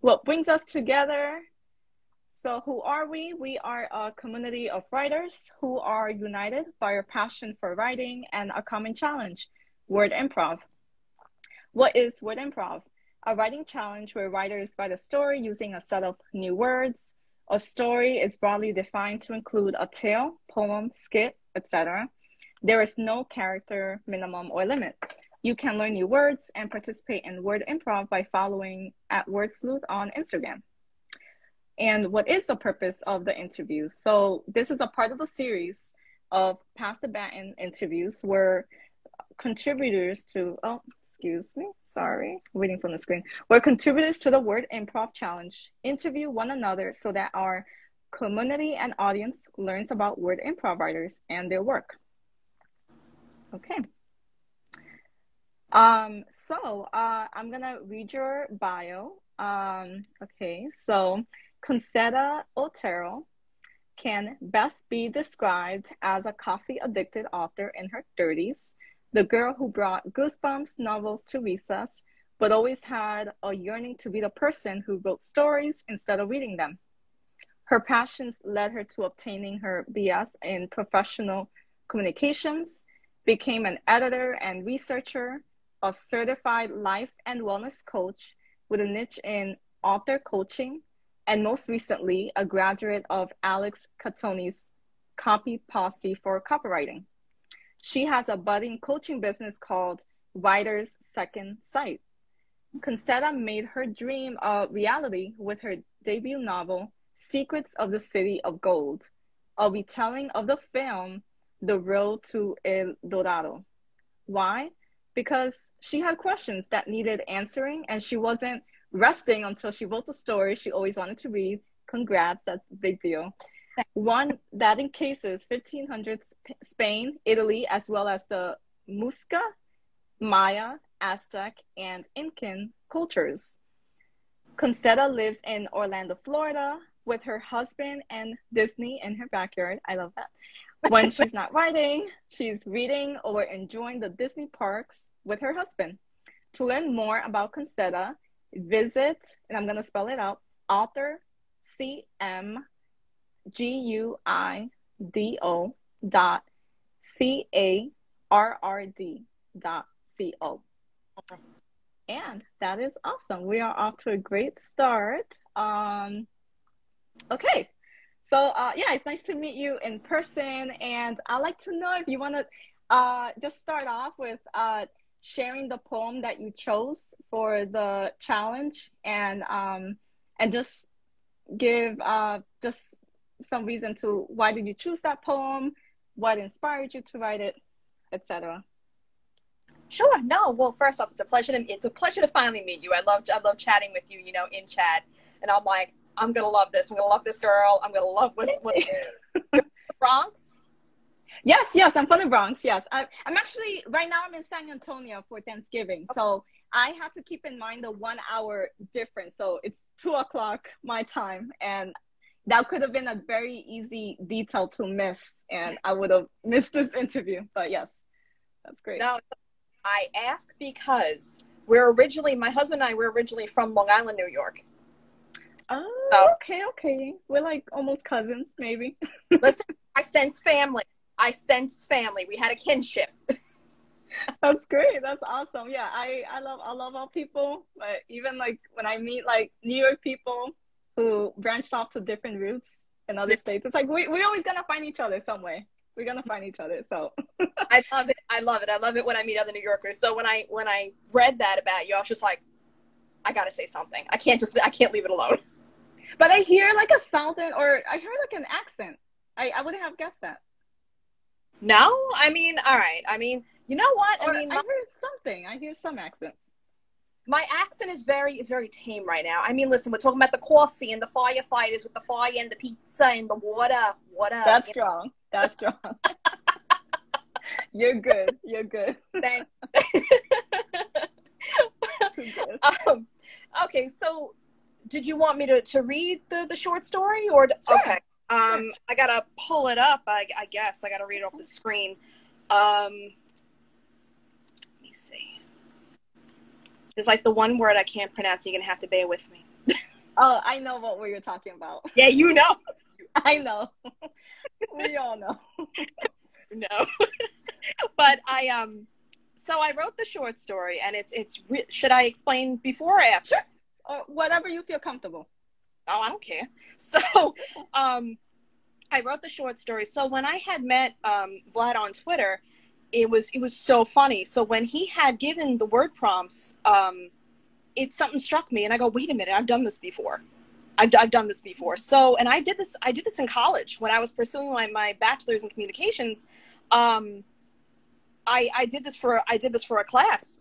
what brings us together. So, who are we? We are a community of writers who are united by a passion for writing and a common challenge word improv. What is word improv? A writing challenge where writers write a story using a set of new words. A story is broadly defined to include a tale, poem, skit, etc. There is no character minimum or limit. You can learn new words and participate in word improv by following at Word Sleuth on Instagram. And what is the purpose of the interview? So this is a part of a series of Pass the Baton interviews where contributors to oh excuse me sorry waiting from the screen where contributors to the word improv challenge interview one another so that our community and audience learns about word improv writers and their work okay um so uh i'm gonna read your bio um okay so concetta otero can best be described as a coffee addicted author in her 30s the girl who brought Goosebumps novels to recess, but always had a yearning to be the person who wrote stories instead of reading them. Her passions led her to obtaining her BS in professional communications, became an editor and researcher, a certified life and wellness coach with a niche in author coaching, and most recently, a graduate of Alex Cattoni's Copy Posse for copywriting. She has a budding coaching business called Writer's Second Sight. Concetta made her dream a reality with her debut novel, Secrets of the City of Gold, a retelling of the film The Road to El Dorado. Why? Because she had questions that needed answering and she wasn't resting until she wrote the story she always wanted to read. Congrats, that's a big deal. One that encases 1500s Spain, Italy, as well as the Muisca, Maya, Aztec, and Incan cultures. Concetta lives in Orlando, Florida, with her husband and Disney in her backyard. I love that. When she's not writing, she's reading or enjoying the Disney parks with her husband. To learn more about Concetta, visit, and I'm going to spell it out, author CM G U I D O dot C A R R D dot C O. And that is awesome. We are off to a great start. Um, okay. So, uh, yeah, it's nice to meet you in person. And I'd like to know if you want to uh, just start off with uh, sharing the poem that you chose for the challenge and um, and just give uh, just some reason to why did you choose that poem, what inspired you to write it, etc. Sure. No. Well, first off, it's a pleasure to it's a pleasure to finally meet you. I love I love chatting with you. You know, in chat, and I'm like, I'm gonna love this. I'm gonna love this girl. I'm gonna love with, with Bronx. Yes, yes, I'm from the Bronx. Yes, I, am actually right now. I'm in San Antonio for Thanksgiving, okay. so I have to keep in mind the one hour difference. So it's two o'clock my time, and that could have been a very easy detail to miss, and I would have missed this interview. But yes, that's great. Now, I ask because we're originally, my husband and I were originally from Long Island, New York. Oh, so, okay, okay. We're like almost cousins, maybe. listen, I sense family. I sense family. We had a kinship. That's great. That's awesome. Yeah, I I love I love all people, but even like when I meet like New York people, who branched off to different routes in other states. It's like we, we're always gonna find each other some way. We're gonna find each other. So I love it. I love it. I love it when I meet other New Yorkers. So when I when I read that about you, I was just like, I gotta say something. I can't just I can't leave it alone. But I hear like a southern or I hear like an accent. I, I wouldn't have guessed that. No, I mean, all right. I mean, you know what? Or I mean, I heard something. I hear some accent my accent is very is very tame right now. I mean, listen, we're talking about the coffee and the firefighters with the fire and the pizza and the water. Water. That's strong. Know? That's strong. You're good. You're good. Thank. um, okay, so did you want me to, to read the, the short story or sure. okay? Um, I gotta pull it up. I, I guess I gotta read it off the screen. Um, let me see. There's like the one word I can't pronounce. You're gonna have to bear with me. Oh, I know what we were talking about. Yeah, you know. I know. we all know. no. but I um so I wrote the short story and it's it's re- should I explain before or after? Sure. Or whatever you feel comfortable. Oh, I don't care. So, um I wrote the short story. So when I had met um Vlad on Twitter, it was it was so funny. So when he had given the word prompts, um it something struck me and I go, "Wait a minute, I've done this before." I've, I've done this before. So, and I did this, I did this in college when I was pursuing my, my bachelor's in communications. Um, I, I did this for, I did this for a class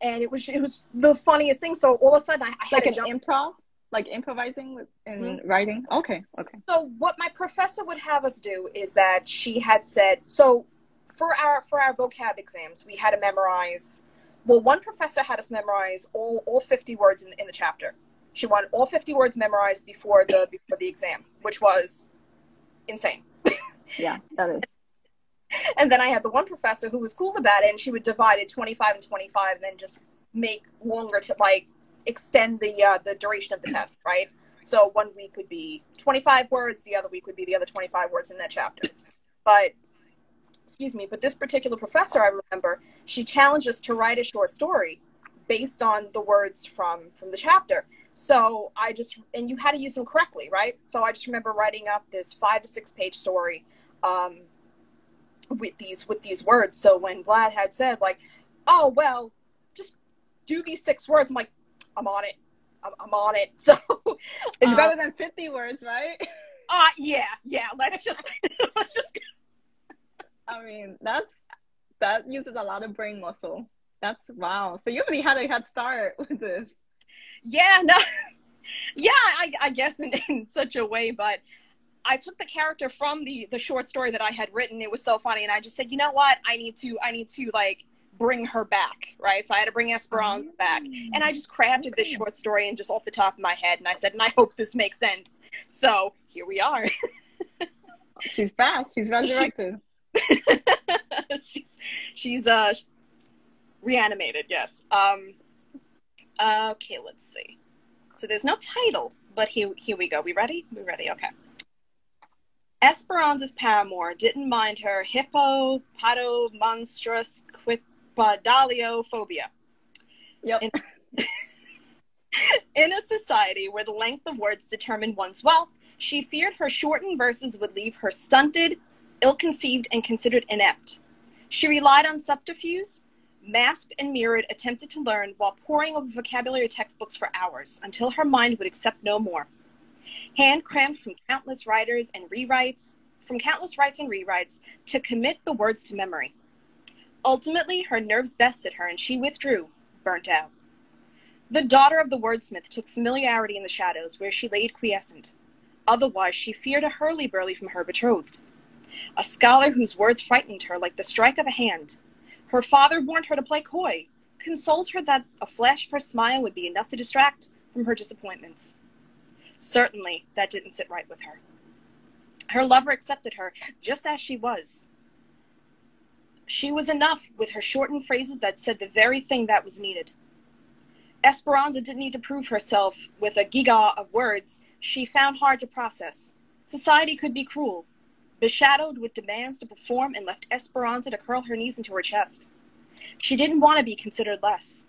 and it was, it was the funniest thing. So all of a sudden I, I like an jump. improv, like improvising with, in Mhm. writing. Okay. Okay. So what my professor would have us do is that she had said, so for our, for our vocab exams, we had to memorize, well, one professor had us memorize all, all 50 words in, in the chapter. She wanted all 50 words memorized before the, before the exam, which was insane. Yeah, that is. And then I had the one professor who was cool about it, and she would divide it 25 and 25, and then just make longer to like extend the uh, the duration of the test, right? So one week would be 25 words, the other week would be the other 25 words in that chapter. But excuse me, but this particular professor, I remember, she challenged us to write a short story based on the words from from the chapter. So I just and you had to use them correctly, right? So I just remember writing up this five to six page story um, with these with these words. So when Vlad had said like, "Oh well, just do these six words," I'm like, "I'm on it. I'm, I'm on it." So It's uh, better than 50 words, right? uh, yeah, yeah. Let's just let's just I mean, that's that uses a lot of brain muscle. That's wow. So you already had a head start with this. yeah no yeah I, I guess in, in such a way but i took the character from the the short story that i had written it was so funny and i just said you know what i need to i need to like bring her back right? So i had to bring esperanza back. And i just crafted this short story and just off the top of my head and i said and i hope this makes sense. So here we are. She's back. She's resurrected. she's she's uh reanimated yes. Um okay let's see. So there's no title but here here we go. We ready? We ready. Okay. Esperanza's paramour didn't mind her hippopotomonstrous quipedaliophobia Yep. In- in a society where the length of words determined one's wealth, she feared her shortened verses would leave her stunted, ill conceived, and considered inept. She relied on subterfuge, masked and mirrored, attempted to learn while poring over vocabulary textbooks for hours until her mind would accept no more. Hand crammed from countless writers and rewrites, from countless writes and rewrites, to commit the words to memory. Ultimately, her nerves bested her and she withdrew, burnt out. The daughter of the wordsmith took familiarity in the shadows, where she laid quiescent. Otherwise, she feared a hurly-burly from her betrothed. A scholar whose words frightened her like the strike of a hand. Her father warned her to play coy, consoled her that a flash of her smile would be enough to distract from her disappointments. Certainly, that didn't sit right with her. Her lover accepted her just as she was. She was enough with her shortened phrases that said the very thing that was needed. Esperanza didn't need to prove herself with a giga of words she found hard to process. Society could be cruel, beshadowed with demands to perform, and left Esperanza to curl her knees into her chest. She didn't want to be considered less.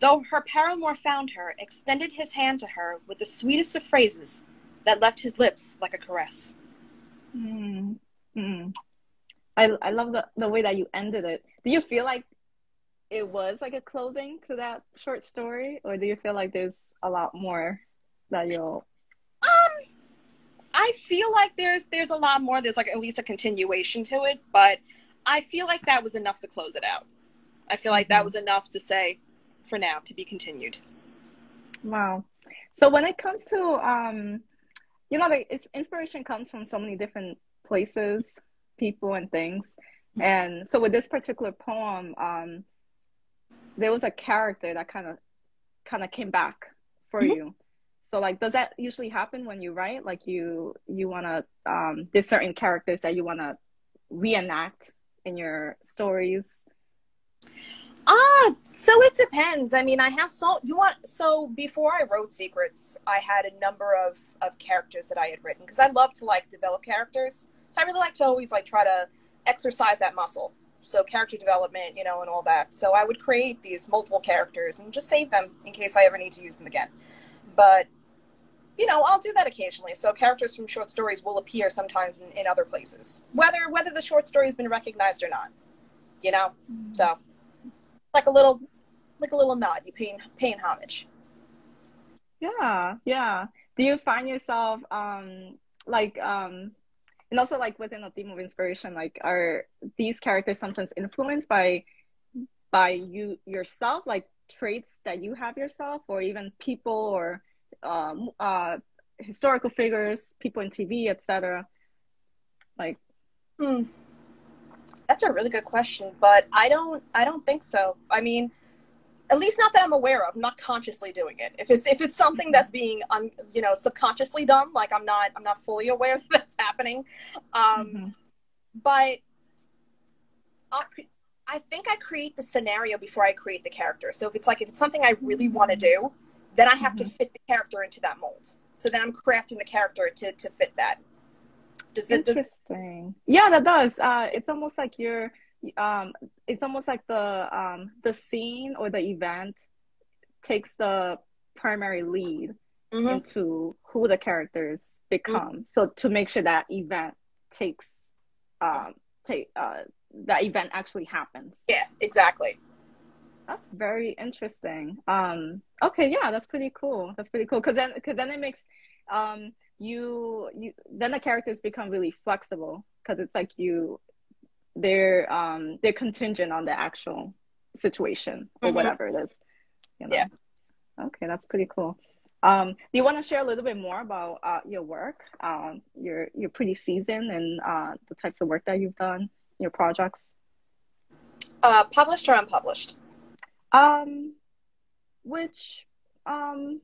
Though her paramour found her, extended his hand to her with the sweetest of phrases that left his lips like a caress. Mm. Mm. I I love the the way that you ended it. Do you feel like it was like a closing to that short story, or do you feel like there's a lot more that you'll? Um, I feel like there's there's a lot more. There's like at least a continuation to it, but I feel like that was enough to close it out. I feel like that Mhm. was enough to say, for now, to be continued. Wow. So when it comes to um, you know, like it's, inspiration comes from so many different places, people, and things. And so with this particular poem, um, there was a character that kind of kind of came back for Mhm. you. So like, does that usually happen when you write? Like you you wanna um, there's certain characters that you wanna reenact in your stories. Ah, so it depends. I mean, I have so you want so before I wrote Secrets, I had a number of of characters that I had written because I love to like develop characters. So I really like to always like try to exercise that muscle. So character development, you know, and all that. So I would create these multiple characters and just save them in case I ever need to use them again. But you know, I'll do that occasionally. So characters from short stories will appear sometimes in, in other places, whether whether the short story has been recognized or not. You know, mm-hmm. so like a little like a little nod. You paying paying homage. Yeah, yeah. Do you find yourself um like um and also like within a theme of inspiration, like are these characters sometimes influenced by by you yourself, like traits that you have yourself, or even people or um, uh, historical figures, people in TV, etc. Like, hmm. that's a really good question, but I don't, I don't think so. I mean, at least not that I'm aware of. I'm not consciously doing it. If it's if it's something that's being, un, you know, subconsciously done, like I'm not, I'm not fully aware that that's happening. Um, mm-hmm. But I'll, I think I create the scenario before I create the character. So if it's like if it's something I really want to do, then I have mm-hmm. to fit the character into that mold. So then I'm crafting the character to to fit that. Does it interesting? Does... Yeah, that does. Uh, it's almost like you're. Um, it's almost like the um, the scene or the event takes the primary lead mm-hmm. into who the characters become. Mm-hmm. So to make sure that event takes um, take uh, that event actually happens. Yeah, exactly. That's very interesting. Um, okay, yeah, that's pretty cool. That's pretty cool because then because then it makes um, you you then the characters become really flexible because it's like you they're um, they're contingent on the actual situation or mm-hmm. whatever it is. You know? Yeah. Okay, that's pretty cool. Um, do you want to share a little bit more about uh, your work? Um, you're you're pretty seasoned and uh, the types of work that you've done, your projects. Uh, published or unpublished? Um, which um,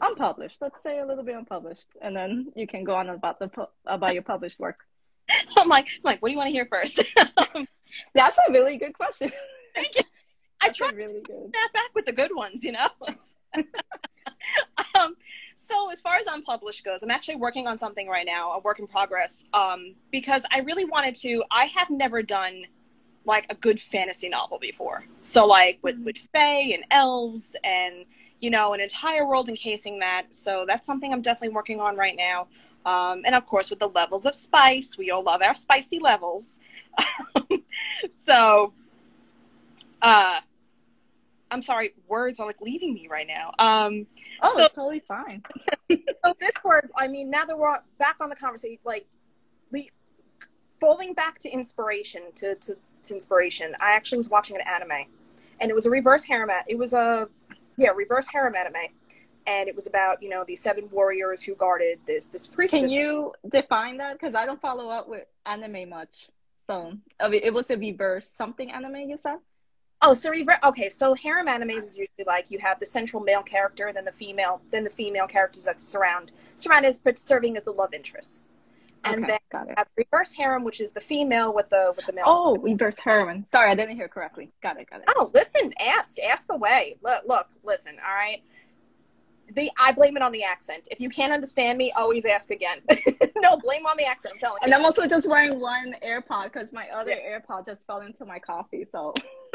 unpublished. Let's say a little bit unpublished, and then you can go on about the about your published work. I'm like, I'm like, what do you want to hear first? That's a really good question. Thank you. That's I try really good. Snap back with the good ones, you know. um, so as far as unpublished goes, I'm actually working on something right now, a work in progress, um, because I really wanted to. I have never done like a good fantasy novel before. So like with with fae and elves and you know an entire world encasing that. So that's something I'm definitely working on right now. Um, and of course with the levels of spice, we all love our spicy levels. so uh I'm sorry, words are like leaving me right now. Um, oh, so, it's totally fine. so this word, I mean, now that we're back on the conversation, like, the falling back to inspiration, to, to inspiration. I actually was watching an anime, and it was a reverse harem. It was a yeah reverse harem anime, and it was about you know these seven warriors who guarded this this priestess. Can you define that? Because I don't follow up with anime much. So it was a reverse something anime. You said. Oh, so reverse. Okay, so harem animes is usually like you have the central male character, then the female, then the female characters that surround surround as but serving as the love interests and okay, then have reverse harem, which is the female with the with the male. Oh, reverse harem. Sorry, I didn't hear correctly. Got it. Got it. Oh, listen, ask, ask away. Look, look, listen. All right. The I blame it on the accent. If you can't understand me, always ask again. no, blame on the accent. I'm telling and you. And I'm also just wearing one AirPod because my other yeah. AirPod just fell into my coffee. So.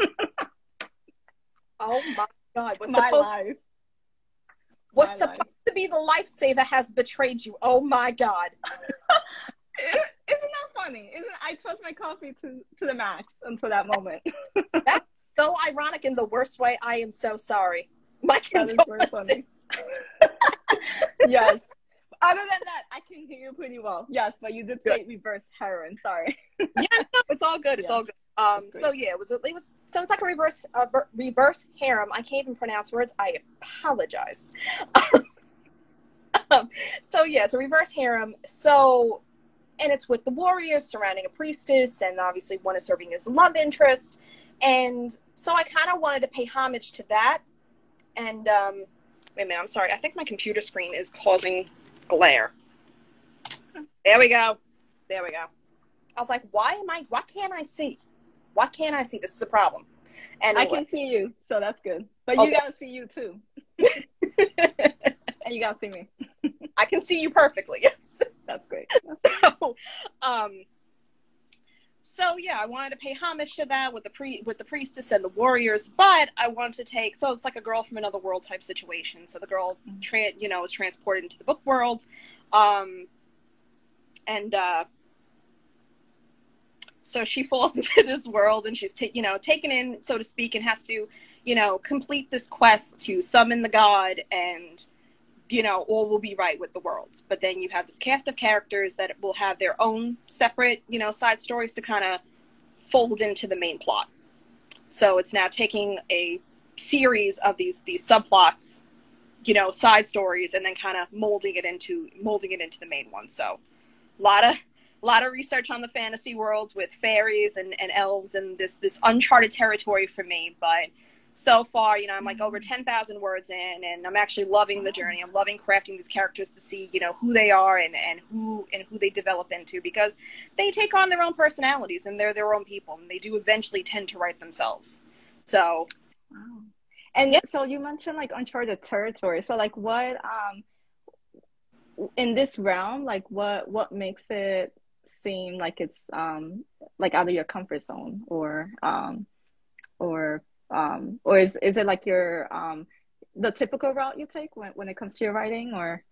oh my god! What's my supposed life. What's supposed life. to be the lifesaver has betrayed you. Oh my god. Isn't that funny? Isn't I trust my coffee to to the max until that moment. That's so ironic in the worst way. I am so sorry. My condolences. yes. Other than that, I can hear you pretty well. Yes, but you did say good. reverse heroin. Sorry. yeah, no, it's all good. It's yeah. all good. Um, so yeah, it was it was so it's like a reverse uh, reverse harem. I can't even pronounce words. I apologize. um, so yeah, it's a reverse harem. So and it's with the warriors surrounding a priestess, and obviously one is serving as love interest. And so I kind of wanted to pay homage to that. And um, wait a minute, I'm sorry. I think my computer screen is causing glare. There we go. There we go. I was like, why am I? Why can't I see? Why can't I see? This is a problem. Anyway. I can see you, so that's good. But Okay. you gotta see you too, and you gotta see me. I can see you perfectly. Yes. That's great. so, um, so yeah, I wanted to pay homage to that with the pre with the priestess and the warriors, but I wanted to take so it's like a girl from another world type situation. So the girl, Mhm. tra- you know, is transported into the book world, um, and uh, so she falls into this world, and she's ta- you know taken in, so to speak, and has to you know complete this quest to summon the god and you know, all will be right with the world. But then you have this cast of characters that will have their own separate, you know, side stories to kind of fold into the main plot. So it's now taking a series of these these subplots, you know, side stories, and then kind of molding it into molding it into the main one. So a lot of a lot of research on the fantasy world with fairies and, and elves and this this uncharted territory for me, but so far, you know, I'm like over 10,000 words in and I'm actually loving the journey. I'm loving crafting these characters to see, you know, who they are and, and who and who they develop into because they take on their own personalities and they're their own people and they do eventually tend to write themselves. So, Wow. And so you mentioned like uncharted territory. So like what um in this realm, like what what makes it seem like it's um like out of your comfort zone or um or um or is is it like your um the typical route you take when when it comes to your writing or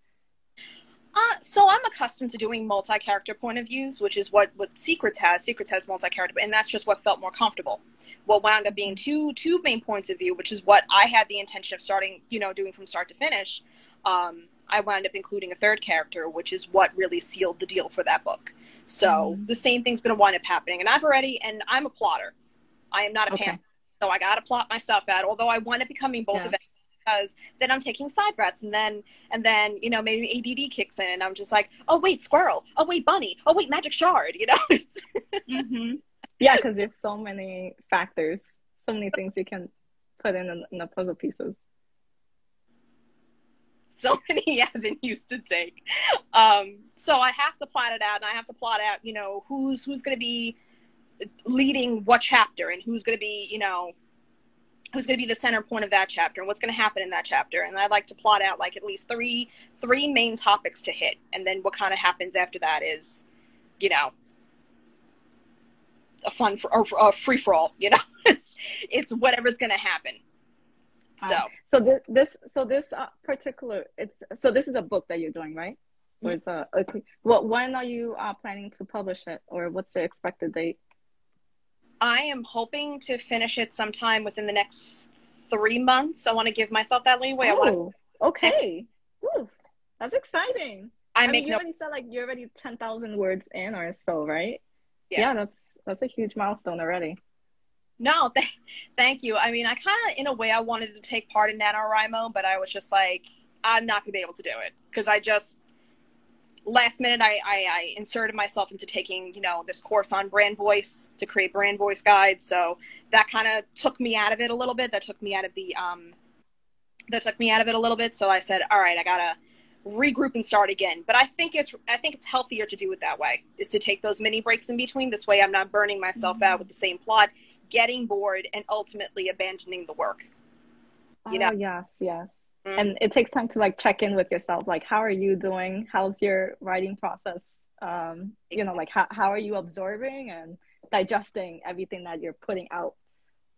uh, so I'm accustomed to doing multi-character point of views, which is what, what Secrets has. Secrets has multi-character, and that's just what felt more comfortable. What wound up being two two main points of view, which is what I had the intention of starting, you know, doing from start to finish. Um, I wound up including a third character, which is what really sealed the deal for that book. So Mhm. the same thing's going to wind up happening, and I've already, and I'm a plotter. I am not a Okay. So I got to plot my stuff out. Although I wind up becoming both Yeah. of them because then I'm taking side breaths and then and then you know maybe ADD kicks in, and I'm just like, oh wait, squirrel, oh wait, bunny, oh wait, magic shard. You know, Mm-hmm. Yeah, because there's so many factors, so many things you can put in in, in the puzzle pieces. so many avenues to take. Um, so I have to plot it out, and I have to plot out, you know, who's who's going to be leading what chapter, and who's going to be, you know, who's going to be the center point of that chapter, and what's going to happen in that chapter. And I like to plot out like at least three three main topics to hit, and then what kind of happens after that is, you know. A fun for, or, or free for all, you know. it's it's whatever's going to happen. So. So this, this so this uh, particular it's so this is a book that you're doing, right? Or it's a, okay. Well, when are you uh, planning to publish it, or what's the expected date? I am hoping to finish it sometime within the next three months. I want to give myself that leeway. I want to. Oh, okay. Woo, that's exciting. I I, make mean, you no. already said like you're already ten thousand words in or so, right? Yeah. that's that's a huge milestone already. No, th- thank you. I mean, I kind of, in a way, I wanted to take part in NaNoWriMo, but I was just like, I'm not going to be able to do it because I just last minute I, I, I inserted myself into taking you know this course on brand voice to create brand voice guides. So that kind of took me out of it a little bit. That took me out of the um, that took me out of it a little bit. So I said, all right, I gotta regroup and start again. But I think it's I think it's healthier to do it that way. Is to take those mini breaks in between. This way, I'm not burning myself out with the same plot, getting bored, and ultimately abandoning the work. You know. Oh, yes, yes. Mm. And it takes time to like check in with yourself. Like, how are you doing? How's your writing process? Um, you know, like how how are you absorbing and digesting everything that you're putting out?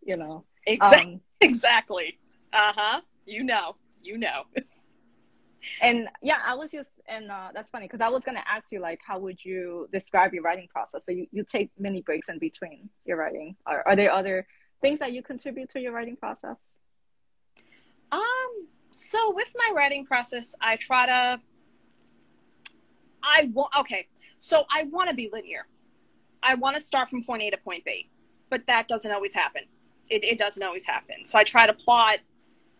You know. Exactly. Um, exactly. Uh huh. You know. You know. and yeah, I was just and uh, that's funny because I was gonna ask you like, how would you describe your writing process? So you, you take many breaks in between your writing. Are are there other things that you contribute to your writing process? Um. So with my writing process, I try to. I want okay. So I want to be linear. I want to start from point A to point B, but that doesn't always happen. It, it doesn't always happen. So I try to plot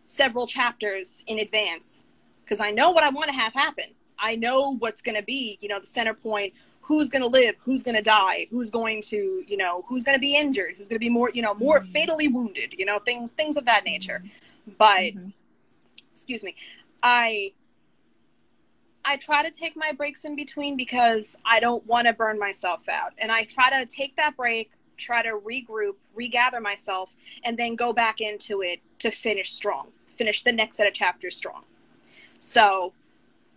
several chapters in advance because I know what I want to have happen. I know what's going to be, you know, the center point. Who's going to live? Who's going to die? Who's going to, you know, who's going to be injured? Who's going to be more, you know, more Mhm. fatally wounded? You know, things things of that nature. But Mhm. Excuse me i i try to take my breaks in between because i don't want to burn myself out and i try to take that break try to regroup, regather myself, and then go back into it to finish strong, finish the next set of chapters strong. So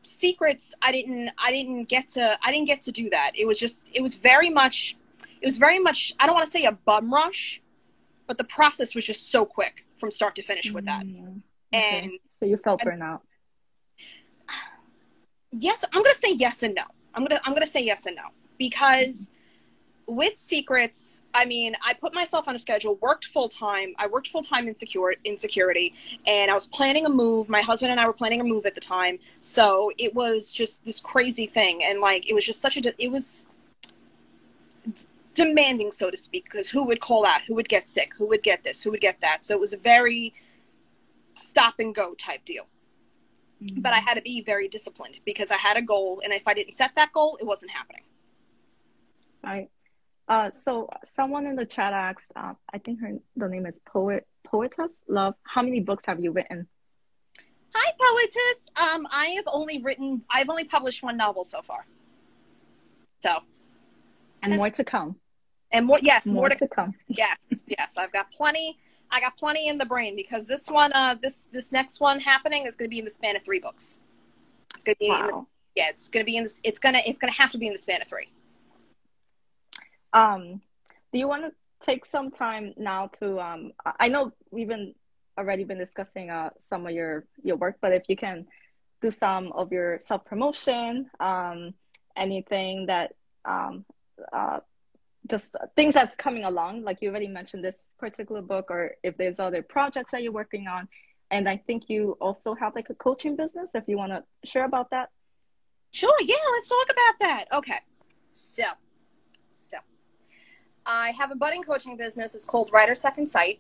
secrets i didn't i didn't get to i didn't get to do that it was just it was very much it was very much i don't want to say a bum rush but the process was just so quick from start to finish with that Mm, okay. and so you felt and- burnout. yes i'm gonna say yes and no. I'm gonna i'm gonna say yes and no. Because with secrets i mean i put myself on a schedule worked full-time. I worked full-time in secure in security and i was planning a move. My husband and i were planning a move at the time. So it was just this crazy thing and like it was just such a de- it was d- demanding so to speak because who would call out who would get sick? Who would get this? Who would get that? So it was a very stop and go type deal but I had to be very disciplined because I had a goal, and if I didn't set that goal, it wasn't happening. Right. Uh, so someone in the chat asked, uh, I think her the name is Poet Poetess Love. How many books have you written? Hi, poetess. Um, I have only written, I've only published one novel so far. So, And more to come. and more, yes, more, More to, to come. yes, yes. I've got plenty. I got plenty in the brain because this one, uh, this this next one happening is going to be in the span of three books. It's going to be, in the, Wow. yeah, it's going to be in this. It's gonna, it's gonna have to be in the span of three. Um, do you want to take some time now to um I I know we've been already been discussing uh some of your your work, but if you can do some of your self promotion, um, anything that um uh just things that's coming along, like you already mentioned this particular book, or if there's other projects that you're working on. And I think you also have like a coaching business, if you want to share about that. Sure, yeah, let's talk about that. Okay. So, so I have a budding coaching business. It's called Writer Second Sight.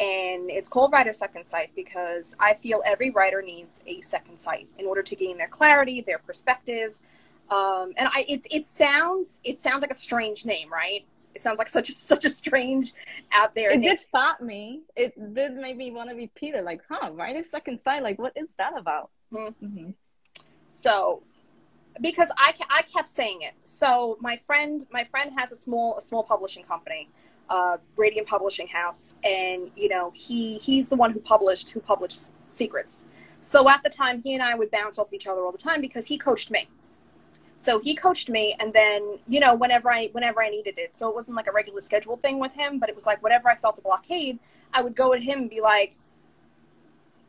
And it's called Writer Second Sight because I feel every writer needs a second sight in order to gain their clarity, their perspective. Um, and I, it, it sounds, it sounds like a strange name, right? It sounds like such a, such a strange out there It name. did stop me. It did make me want to repeat it, like, huh, right? A second sight, like, what is that about? Mhm. Mhm. So, because I, I kept saying it. So my friend my friend has a small a small publishing company, uh, Radiant Publishing House, and you know he he's the one who published who published Secrets. So at the time, he and I would bounce off each other all the time because he coached me. So he coached me, and then you know whenever I whenever I needed it. So it wasn't like a regular schedule thing with him, but it was like whenever I felt a blockade, I would go at him and be like,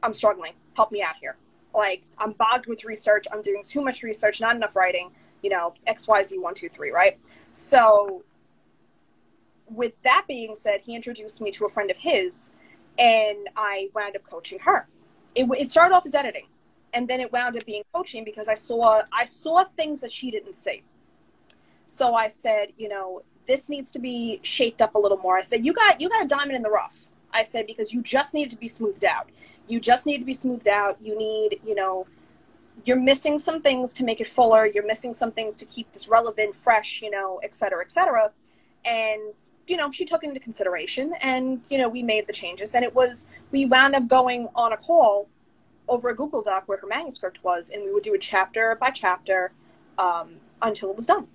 "I'm struggling. Help me out here." like I'm bogged with research. I'm doing too much research, not enough writing. You know, X, Y, Z, one, two, three, right? So, with that being said, he introduced me to a friend of his, and I wound up coaching her. It, it started off as editing, and then it wound up being coaching because I saw I saw things that she didn't see. So I said, you know, this needs to be shaped up a little more. I said, you got you got a diamond in the rough. I said because you just need to be smoothed out you just need to be smoothed out you need you know you're missing some things to make it fuller you're missing some things to keep this relevant fresh you know et cetera et cetera and you know she took into consideration and you know we made the changes and it was we wound up going on a call over a google doc where her manuscript was and we would do it chapter by chapter um, until it was done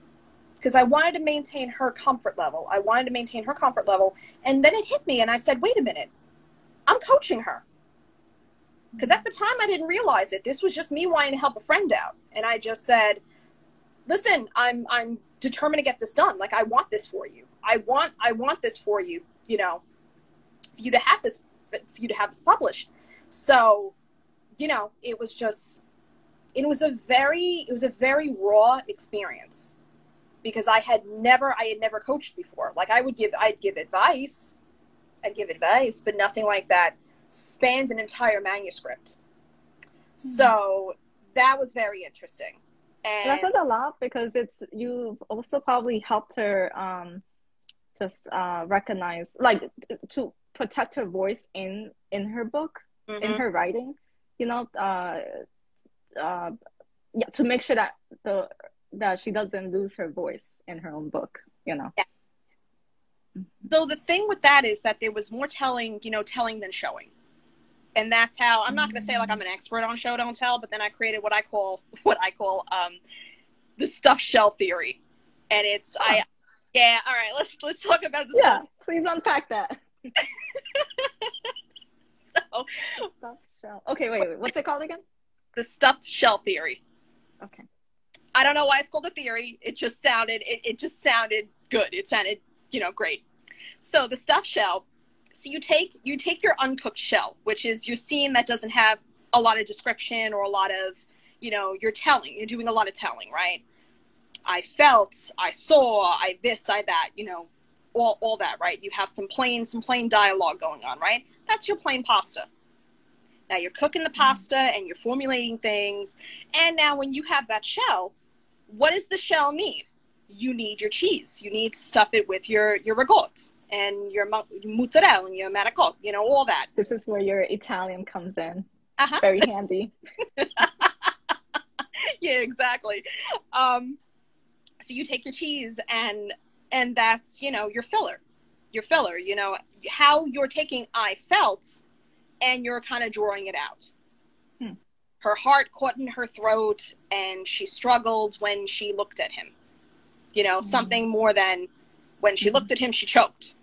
because i wanted to maintain her comfort level i wanted to maintain her comfort level and then it hit me and i said wait a minute i'm coaching her because at the time I didn't realize it. This was just me wanting to help a friend out, and I just said, "Listen, I'm I'm determined to get this done. Like I want this for you. I want I want this for you. You know, for you to have this for you to have this published." So, you know, it was just it was a very it was a very raw experience because I had never I had never coached before. Like I would give I'd give advice, I'd give advice, but nothing like that spanned an entire manuscript. So that was very interesting. And that says a lot because it's you've also probably helped her um just uh recognize like to protect her voice in in her book in Mhm. her writing you know uh uh yeah to make sure that the that she doesn't lose her voice in her own book you know Yeah. so the thing with that is that there was more telling, you know, telling than showing. And that's how I'm not going to say like I'm an expert on show don't tell, but then I created what I call what I call um, the stuff shell theory, and it's I Yeah, all right. Let's let's talk about this. Yeah, please unpack that. So, Stuffed shell. Okay, wait, wait. What's it called again? the stuffed shell theory. Okay. I don't know why it's called a theory. It just sounded it, it just sounded good. It sounded, you know, great. So the stuffed shell, so you take you take your uncooked shell, which is your scene that doesn't have a lot of description or a lot of, you know, you're telling. You're doing a lot of telling, right? I felt, I saw, I this, I that, you know, all all that, right? You have some plain some plain dialogue going on, right? That's your plain pasta. Now you're cooking the pasta and you're formulating things. And now when you have that shell, what does the shell need? You need your cheese. You need to stuff it with your your ricotta and your mo- mozzarella and your manicotti, you know, all that. This is where your Italian comes in. Uh-huh. Very handy. yeah, exactly. Um, so you take your cheese and and that's you know your filler, your filler. You know how you're taking I felt, and you're kind of drawing it out. Hmm. Her heart caught in her throat, and she struggled when she looked at him. You know something more than when she Mhm. looked at him, she choked.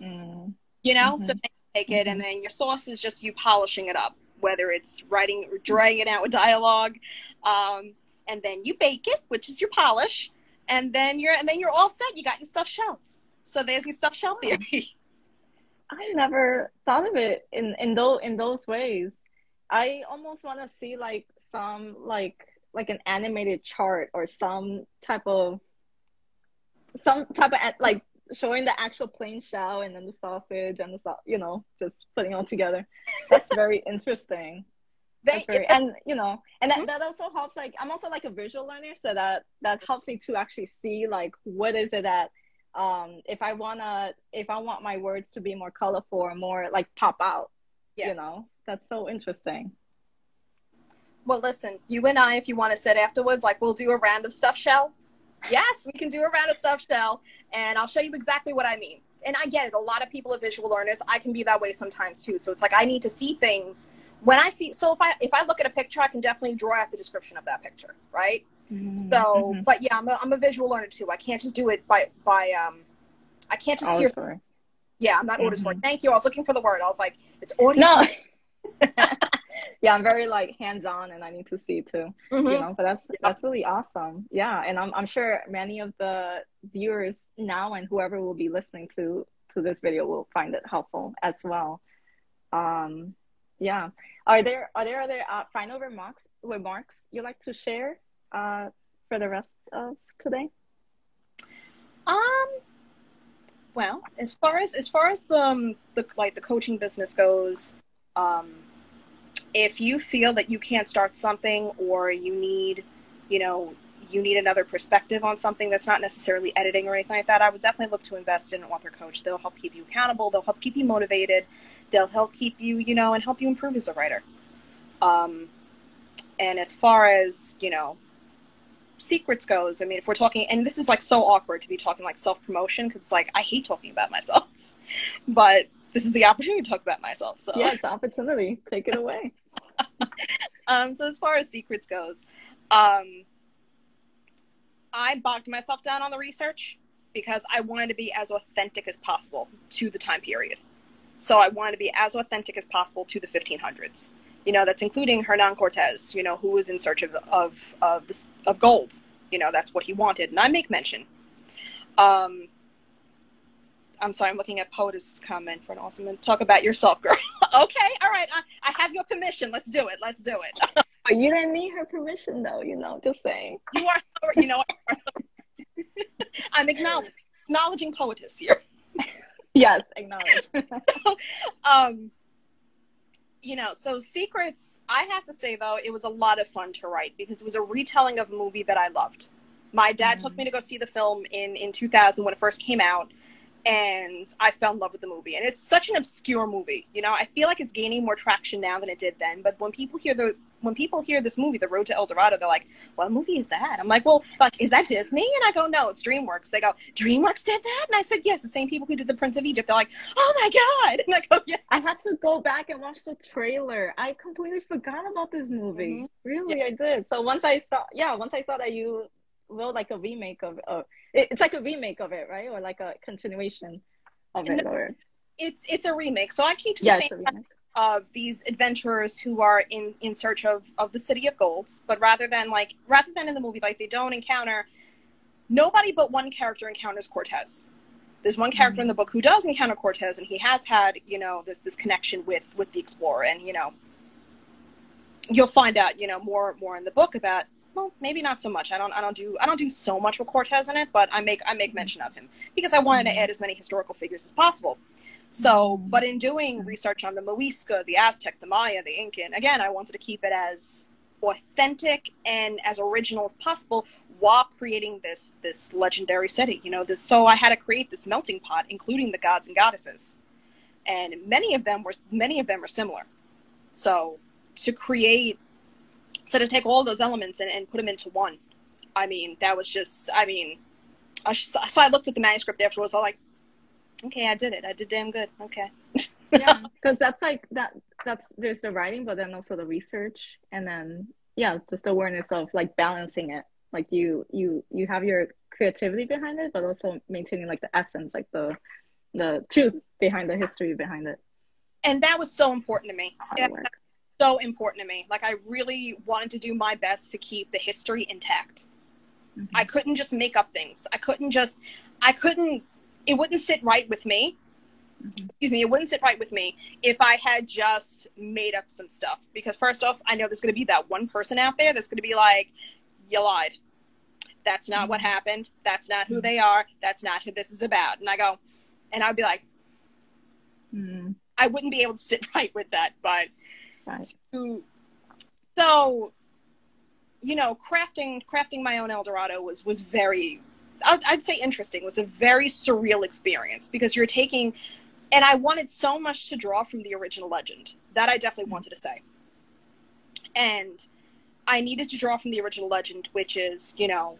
Mm. You know, so Mhm. then you take it, and then your sauce is just you polishing it up, whether it's writing or drawing it out with dialogue, um, and then you bake it, which is your polish, and then you're and then you're all set. You got your stuffed shells. So there's your stuffed shell theory. I never thought of it in in those in those ways. I almost want to see like some like like an animated chart or some type of some type of like showing the actual plain shell and then the sausage and the sau- you know just putting it all together. That's very interesting. They, That's very, and you know, and that, mm-hmm. that also helps. Like, I'm also like a visual learner, so that that helps me to actually see like what is it that um if I wanna if I want my words to be more colorful or more like pop out, Yeah. you know, that's so interesting. well, listen, you and I, if you want to sit afterwards, like we'll do a round of stuff shell. Yes, we can do a round of stuff shell, and I'll show you exactly what I mean. And I get it. A lot of people are visual learners. I can be that way sometimes too. So it's like I need to see things when I see. So if I if I look at a picture, I can definitely draw out the description of that picture, right? So, Mhm. but yeah, I'm a, I'm a visual learner too. I can't just do it by by um, I can't just hear. Yeah, I'm not auditory. Thank you. I was looking for the word. I was like, it's audio. No. yeah, I'm very like hands on, and I need to see too. Mhm. you know but that's that's really awesome yeah and I'm, I'm sure many of the viewers now and whoever will be listening to to this video will find it helpful as well um yeah are there are there other uh, final remarks remarks you like to share uh for the rest of today Um. Well, as far as as far as the um, the like the coaching business goes, um, if you feel that you can't start something or you need, you know, you need another perspective on something that's not necessarily editing or anything like that, I would definitely look to invest in an author coach. They'll help keep you accountable. They'll help keep you motivated. They'll help keep you, you know, and help you improve as a writer. Um, and as far as you know, secrets goes, I mean, if we're talking, and this is like so awkward to be talking like self promotion because it's like I hate talking about myself, but this is the opportunity to talk about myself. So yes opportunity take it away um, so as far as secrets goes, um, I bogged myself down on the research because I wanted to be as authentic as possible to the time period. So I wanted to be as authentic as possible to the 1500s. You know, that's including Hernan Cortez. You know, who was in search of of of this, of gold. You know, that's what he wanted, and I make mention. Um, I'm sorry, I'm looking at Poetess comment for an awesome. Talk about yourself, girl. okay, all right. I, I have your permission. Let's do it. Let's do it. but you didn't need her permission though you know just saying You are so, you know, I'm acknowledging, acknowledging poetess here. yes acknowledge Um, you know, so Secrets, I have to say though, it was a lot of fun to write because it was a retelling of a movie that I loved. My dad Mhm. took me to go see the film in, in 2000 when it first came out, and I fell in love with the movie. And it's such an obscure movie, you know. I feel like it's gaining more traction now than it did then. But when people hear the when people hear this movie, The Road to El Dorado, they're like, "What movie is that?" I'm like, "Well, like, is that Disney?" And I go, "No, it's DreamWorks." They go, "DreamWorks did that?" And I said, "Yes, the same people who did The Prince of Egypt." They're like, "Oh my god!" And I go, "Yeah." I had to go back and watch the trailer. I completely forgot about this movie. Mhm. Really, I did. So once I saw, yeah, once I saw that you wrote like a remake of, of it's like a remake of it, right? Or like a continuation of it, or it's it's a remake. So I keep the yeah, same of these adventurers who are in in search of of the city of gold, but rather than like rather than in the movie, like they don't encounter nobody but one character encounters Cortez. There's one character mm-hmm. in the book who does encounter Cortez, and he has had you know this this connection with with the explorer, and you know you'll find out you know more more in the book about well maybe not so much. I don't i don't do i don't do so much with cortez in it but i make i make mention of him because i wanted to add as many historical figures as possible. So but in doing research on the Muisca, the aztec the maya the incan again i wanted to keep it as authentic and as original as possible while creating this this legendary city you know this so i had to create this melting pot including the gods and goddesses. And many of them were many of them are similar. So to create so to take all those elements and, and put them into one i mean that was just i mean I so i looked at the manuscript afterwards i was like okay i did it. I did damn good. Okay. Yeah because that's like that that's there's the writing but then also the research and then yeah just the awareness of like balancing it. Like you you you have your creativity behind it but also maintaining like the essence like the the truth behind the history behind it. And that was so important to me so important to me. Like I really wanted to do my best to keep the history intact. Mm-hmm. I couldn't just make up things. I couldn't just I couldn't it wouldn't sit right with me. Mm-hmm. Excuse me, it wouldn't sit right with me if I had just made up some stuff. Because first off, I know there's gonna be that one person out there that's gonna be like, You lied. That's not mm-hmm. what happened. That's not who mm-hmm. they are. That's not who this is about. And I go and I'd be like. I wouldn't be able to sit right with that, but. To, so, you know, crafting crafting my own El Dorado was was very, I'd, I'd say, interesting. It was a very surreal experience because you're taking, and I wanted so much to draw from the original legend that I definitely wanted to say, and I needed to draw from the original legend, which is, you know,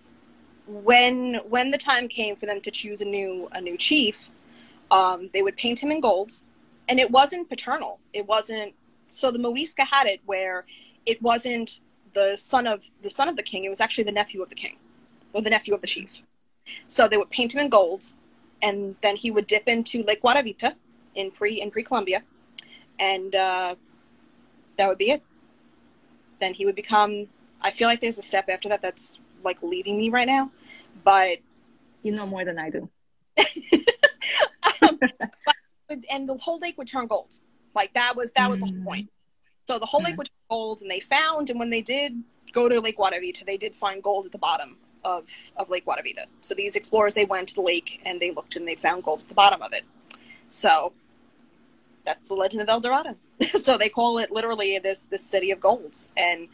when when the time came for them to choose a new a new chief, um, they would paint him in gold, and it wasn't paternal. It wasn't so the Muisca had it where it wasn't the son of the son of the king; it was actually the nephew of the king, or the nephew of the chief. So they would paint him in gold, and then he would dip into Lake Guatavita in pre in pre Columbia, and uh, that would be it. Then he would become. I feel like there's a step after that that's like leaving me right now, but you know more than I do. um, but, and the whole lake would turn gold. Like that was that was mm. the point. So the whole lake was gold, and they found, and when they did go to Lake Guatavita, they did find gold at the bottom of of Lake Guatavita. So these explorers they went to the lake and they looked and they found gold at the bottom of it. So that's the legend of El Dorado. so they call it literally this this city of golds and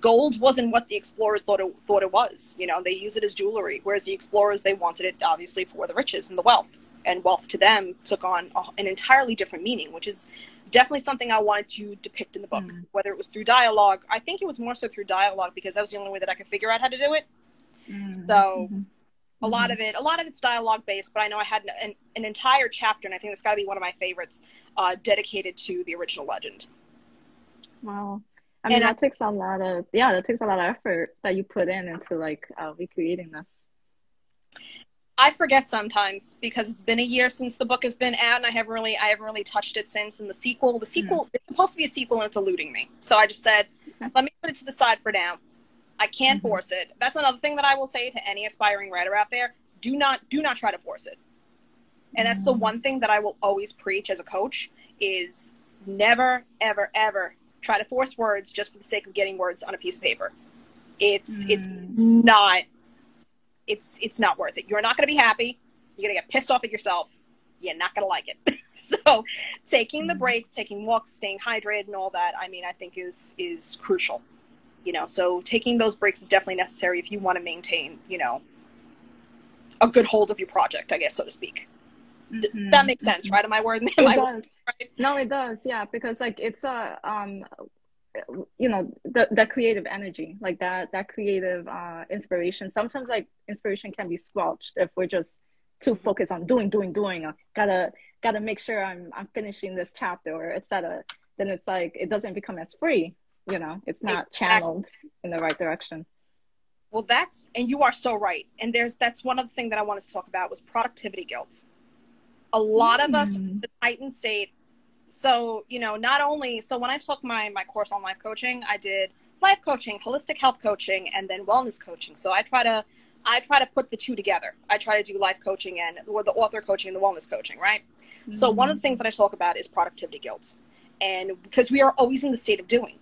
gold wasn't what the explorers thought it thought it was. You know, they use it as jewelry, whereas the explorers they wanted it obviously for the riches and the wealth, and wealth to them took on an entirely different meaning, which is definitely something I wanted to depict in the book, mm. whether it was through dialogue. I think it was more so through dialogue because that was the only way that I could figure out how to do it. Mm. So mm-hmm. a lot mm-hmm. of it, a lot of it's dialogue based, but I know I had an, an entire chapter, and I think that's got to be one of my favorites, uh, dedicated to the original legend. Wow. I mean, and that I, takes a lot of, yeah, that takes a lot of effort that you put in into like uh, recreating this. I forget sometimes because it's been a year since the book has been out, and I haven't really, I haven't really touched it since. And the sequel, the sequel, mm. it's supposed to be a sequel, and it's eluding me. So I just said, okay. let me put it to the side for now. I can't mm-hmm. force it. That's another thing that I will say to any aspiring writer out there: do not, do not try to force it. And that's the mm. one thing that I will always preach as a coach: is never, ever, ever try to force words just for the sake of getting words on a piece of paper. It's, mm. it's not it's it's not worth it. You're not going to be happy. You're going to get pissed off at yourself. You're not going to like it. so, taking the mm-hmm. breaks, taking walks, staying hydrated, and all that. I mean, I think is is crucial. You know, so taking those breaks is definitely necessary if you want to maintain, you know, a good hold of your project, I guess, so to speak. Mm-hmm. That makes sense, mm-hmm. right? Am I wording? Am it I does. Right? No, it does. Yeah, because like it's a um you know the the creative energy like that that creative uh inspiration sometimes like inspiration can be squelched if we're just too focused on doing doing doing uh, gotta gotta make sure i'm i'm finishing this chapter or etc then it's like it doesn't become as free you know it's not channeled in the right direction Well, that's and you are so right. And there's that's one of the things that I wanted to talk about was productivity guilt. A lot of us Hmm. the Titan state. So you know, not only so when I took my my course on life coaching, I did life coaching, holistic health coaching, and then wellness coaching. So I try to I try to put the two together. I try to do life coaching and or the author coaching and the wellness coaching, right? So one of the things that I talk about is productivity guilt. And because we are always in the state of doing.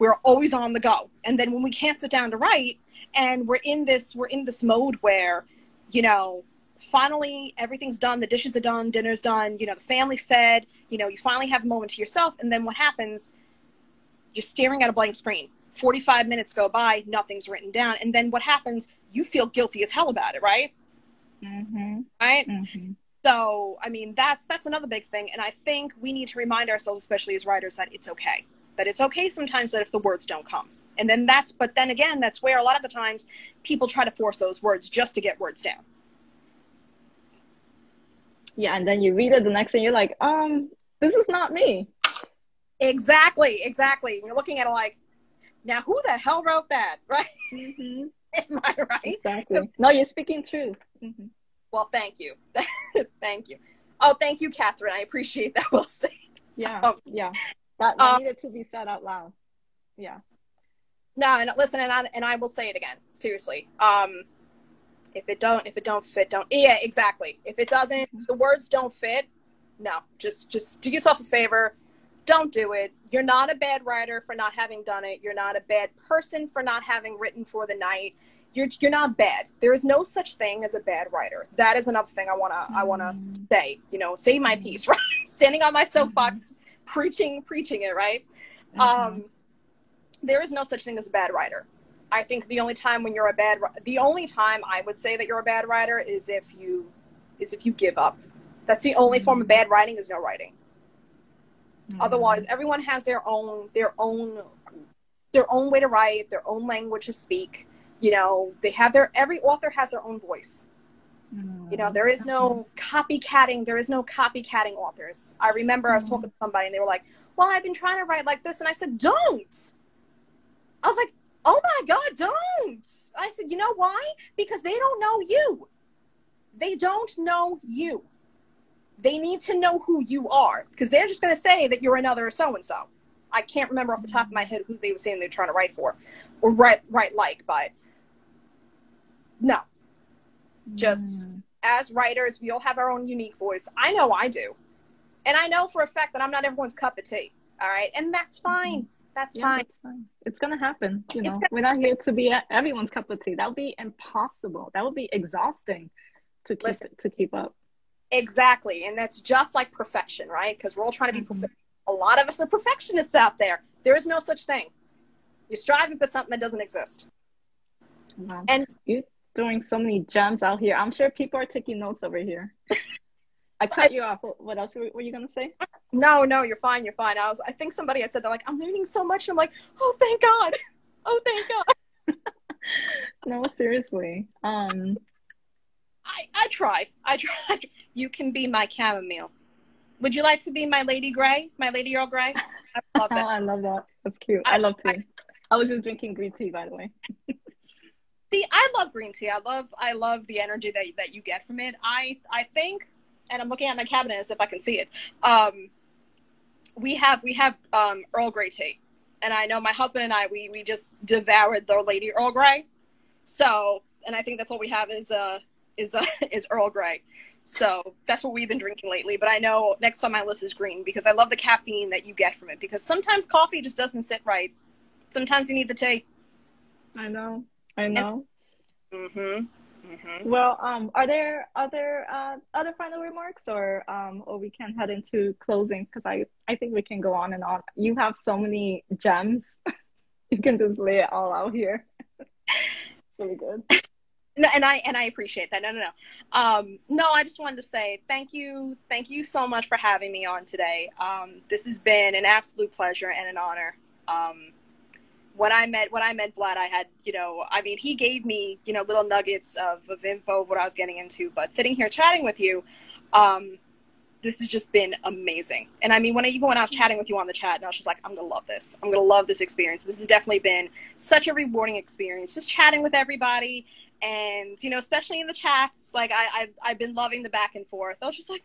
We're always on the go. And then when we can't sit down to write and we're in this we're in this mode where, you know, finally everything's done, the dishes are done, dinner's done, you know, the family's fed, you know, you finally have a moment to yourself and then what happens? You're staring at a blank screen. 45 minutes go by, nothing's written down, and then what happens? You feel guilty as hell about it, right? Mm-hmm. Right? Mm-hmm. So, I mean, that's that's another big thing, and I think we need to remind ourselves, especially as writers, that it's okay. That it's okay sometimes that if the words don't come, and then that's. But then again, that's where a lot of the times people try to force those words just to get words down. Yeah, and then you read it the next thing you're like, um, this is not me. Exactly, exactly. You're looking at it like, now who the hell wrote that, right? Mm-hmm. Am I right? Exactly. No, you're speaking truth. Mm-hmm. Well, thank you, thank you. Oh, thank you, Catherine. I appreciate that. We'll see. Yeah, Um, yeah. That, that um, needed to be said out loud. Yeah. No, and listen, and I, and I will say it again. Seriously, um, if it don't, if it don't fit, don't. Yeah, exactly. If it doesn't, the words don't fit. No, just just do yourself a favor. Don't do it. You're not a bad writer for not having done it. You're not a bad person for not having written for the night. You're you're not bad. There is no such thing as a bad writer. That is another thing I wanna I wanna say. You know, say my piece. Right, standing on my soapbox, preaching preaching it. Right. Mhm. Um, there is no such thing as a bad writer. I think the only time when you're a bad, the only time I would say that you're a bad writer is if you, is if you give up. That's the only form of bad writing is no writing. Mhm. Otherwise, everyone has their own, their own, their own way to write, their own language to speak. You know, they have their every author has their own voice. You know, there is no copycatting. There is no copycatting authors. I remember I was talking to somebody and they were like, "Well, I've been trying to write like this," and I said, "Don't." I was like, "Oh my God, don't!" I said, "You know why? Because they don't know you. They don't know you. They need to know who you are because they're just going to say that you're another so and so. I can't remember off the top of my head who they were saying they're trying to write for or write write like, but no, just Mm. as writers, we all have our own unique voice. I know I do. And I know for a fact that I'm not everyone's cup of tea. All right. And that's fine. That's Yeah, fine. it's fine. It's gonna happen. You It's know, gonna- we're not here to be everyone's cup of tea. That would be impossible. That would be exhausting to keep Listen. to keep up. Exactly. And that's just like perfection, right? Because we're all trying to be Mhm. perfect. A lot of us are perfectionists out there. There is no such thing. You're striving for something that doesn't exist. Wow. And- you're throwing so many gems out here. I'm sure people are taking notes over here. I cut you off. What- else were were you gonna say? No, no, you're fine. You're fine. I was, I think somebody had said they're like, I'm learning so much. And I'm like, oh, thank God. Oh, thank God. No, seriously. Um, I, I try. I try. You can be my chamomile. Would you like to be my Lady Grey? My Lady Earl Grey? I love oh, that. I love that. That's cute. I- I, love I- tea. I was just drinking green tea, by the way. See, I love green tea. I love I love the energy that that you get from it. I I think, and I'm looking at my cabinet as if I can see it. Um, we have we have um, Earl Grey tea, and I know my husband and I we we just devoured the Lady Earl Grey. So, and I think that's what we have is uh is uh, is Earl Grey. So that's what we've been drinking lately. But I know next on my list is green because I love the caffeine that you get from it. Because sometimes coffee just doesn't sit right. Sometimes you need the tea. I know. I know. Mm-hmm. Mm-hmm. Well, um, are there other uh, other final remarks, or um, or we can head into closing? Because I I think we can go on and on. You have so many gems. you can just lay it all out here. really good. No, and I and I appreciate that. No, no, no. Um, no, I just wanted to say thank you, thank you so much for having me on today. Um, this has been an absolute pleasure and an honor. Um, when I met when I met Vlad, I had you know, I mean, he gave me you know little nuggets of, of info of what I was getting into. But sitting here chatting with you, um, this has just been amazing. And I mean, when I, even when I was chatting with you on the chat, and I was just like, I'm gonna love this. I'm gonna love this experience. This has definitely been such a rewarding experience. Just chatting with everybody, and you know, especially in the chats, like I, I've I've been loving the back and forth. I was just like,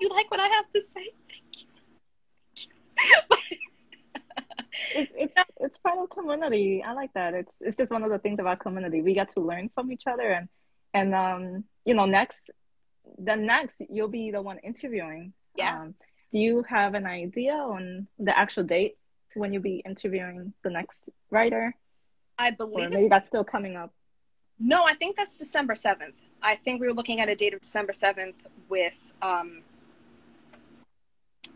you like what I have to say? Thank you. it's it's it's part of community. I like that. It's it's just one of the things about community. We get to learn from each other, and and um, you know, next then next you'll be the one interviewing. Yes. Um, do you have an idea on the actual date when you'll be interviewing the next writer? I believe or maybe that's still coming up. No, I think that's December seventh. I think we were looking at a date of December seventh with um,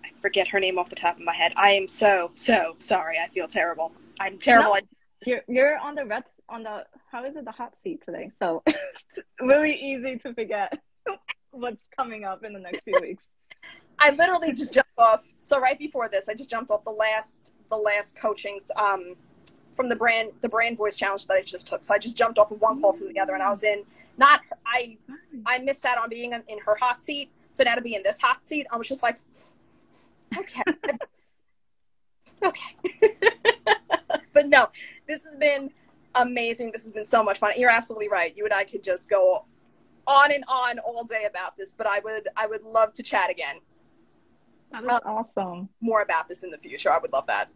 I forget her name off the top of my head. I am so so sorry. I feel terrible. I'm terrible. No, you're you're on the red on the how is it the hot seat today? So it's really easy to forget what's coming up in the next few weeks. I literally just jumped off. So right before this, I just jumped off the last the last coachings um, from the brand the brand voice challenge that I just took. So I just jumped off of one call from the other, and I was in not I I missed out on being in, in her hot seat. So now to be in this hot seat, I was just like, okay, okay. but no, this has been amazing. This has been so much fun. You're absolutely right. You and I could just go on and on all day about this, but I would I would love to chat again. That is um, awesome. More about this in the future. I would love that.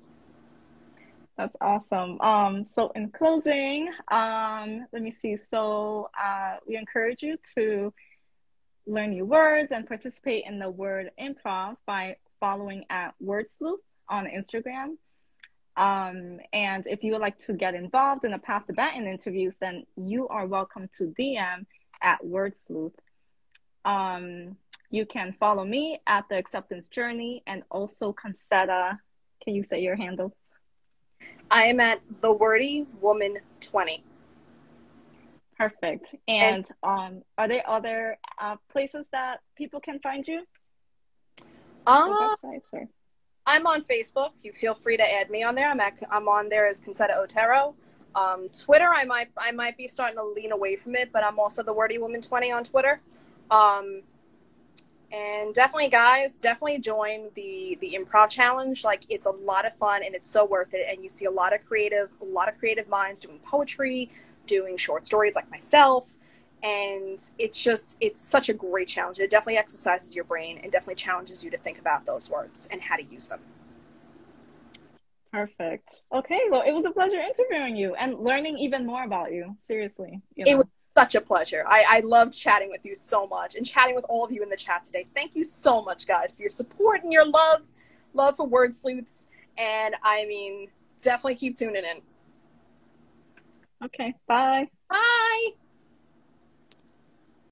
That's awesome. Um, so in closing, um, let me see. So uh, we encourage you to learn new words and participate in the word improv by following at Wordsleuth on Instagram. Um, and if you would like to get involved in the Pass the Baton interviews, then you are welcome to DM at Wordsleuth. Um, you can follow me at the acceptance journey and also Concetta. Can you say your handle? I am at the wordy woman 20. Perfect. And, and um, are there other uh, places that people can find you? Uh, websites, I'm on Facebook. You feel free to add me on there. I'm at, I'm on there as Concetta Otero. Um, Twitter, I might I might be starting to lean away from it, but I'm also the wordy woman twenty on Twitter. Um, and definitely, guys, definitely join the the improv challenge. Like it's a lot of fun and it's so worth it. And you see a lot of creative, a lot of creative minds doing poetry, doing short stories like myself. And it's just it's such a great challenge. It definitely exercises your brain and definitely challenges you to think about those words and how to use them. Perfect. Okay, well, it was a pleasure interviewing you and learning even more about you. Seriously. You know. It was such a pleasure. I, I loved chatting with you so much and chatting with all of you in the chat today. Thank you so much, guys, for your support and your love, love for Wordsleuth's. And I mean, definitely keep tuning in. Okay, bye. Bye.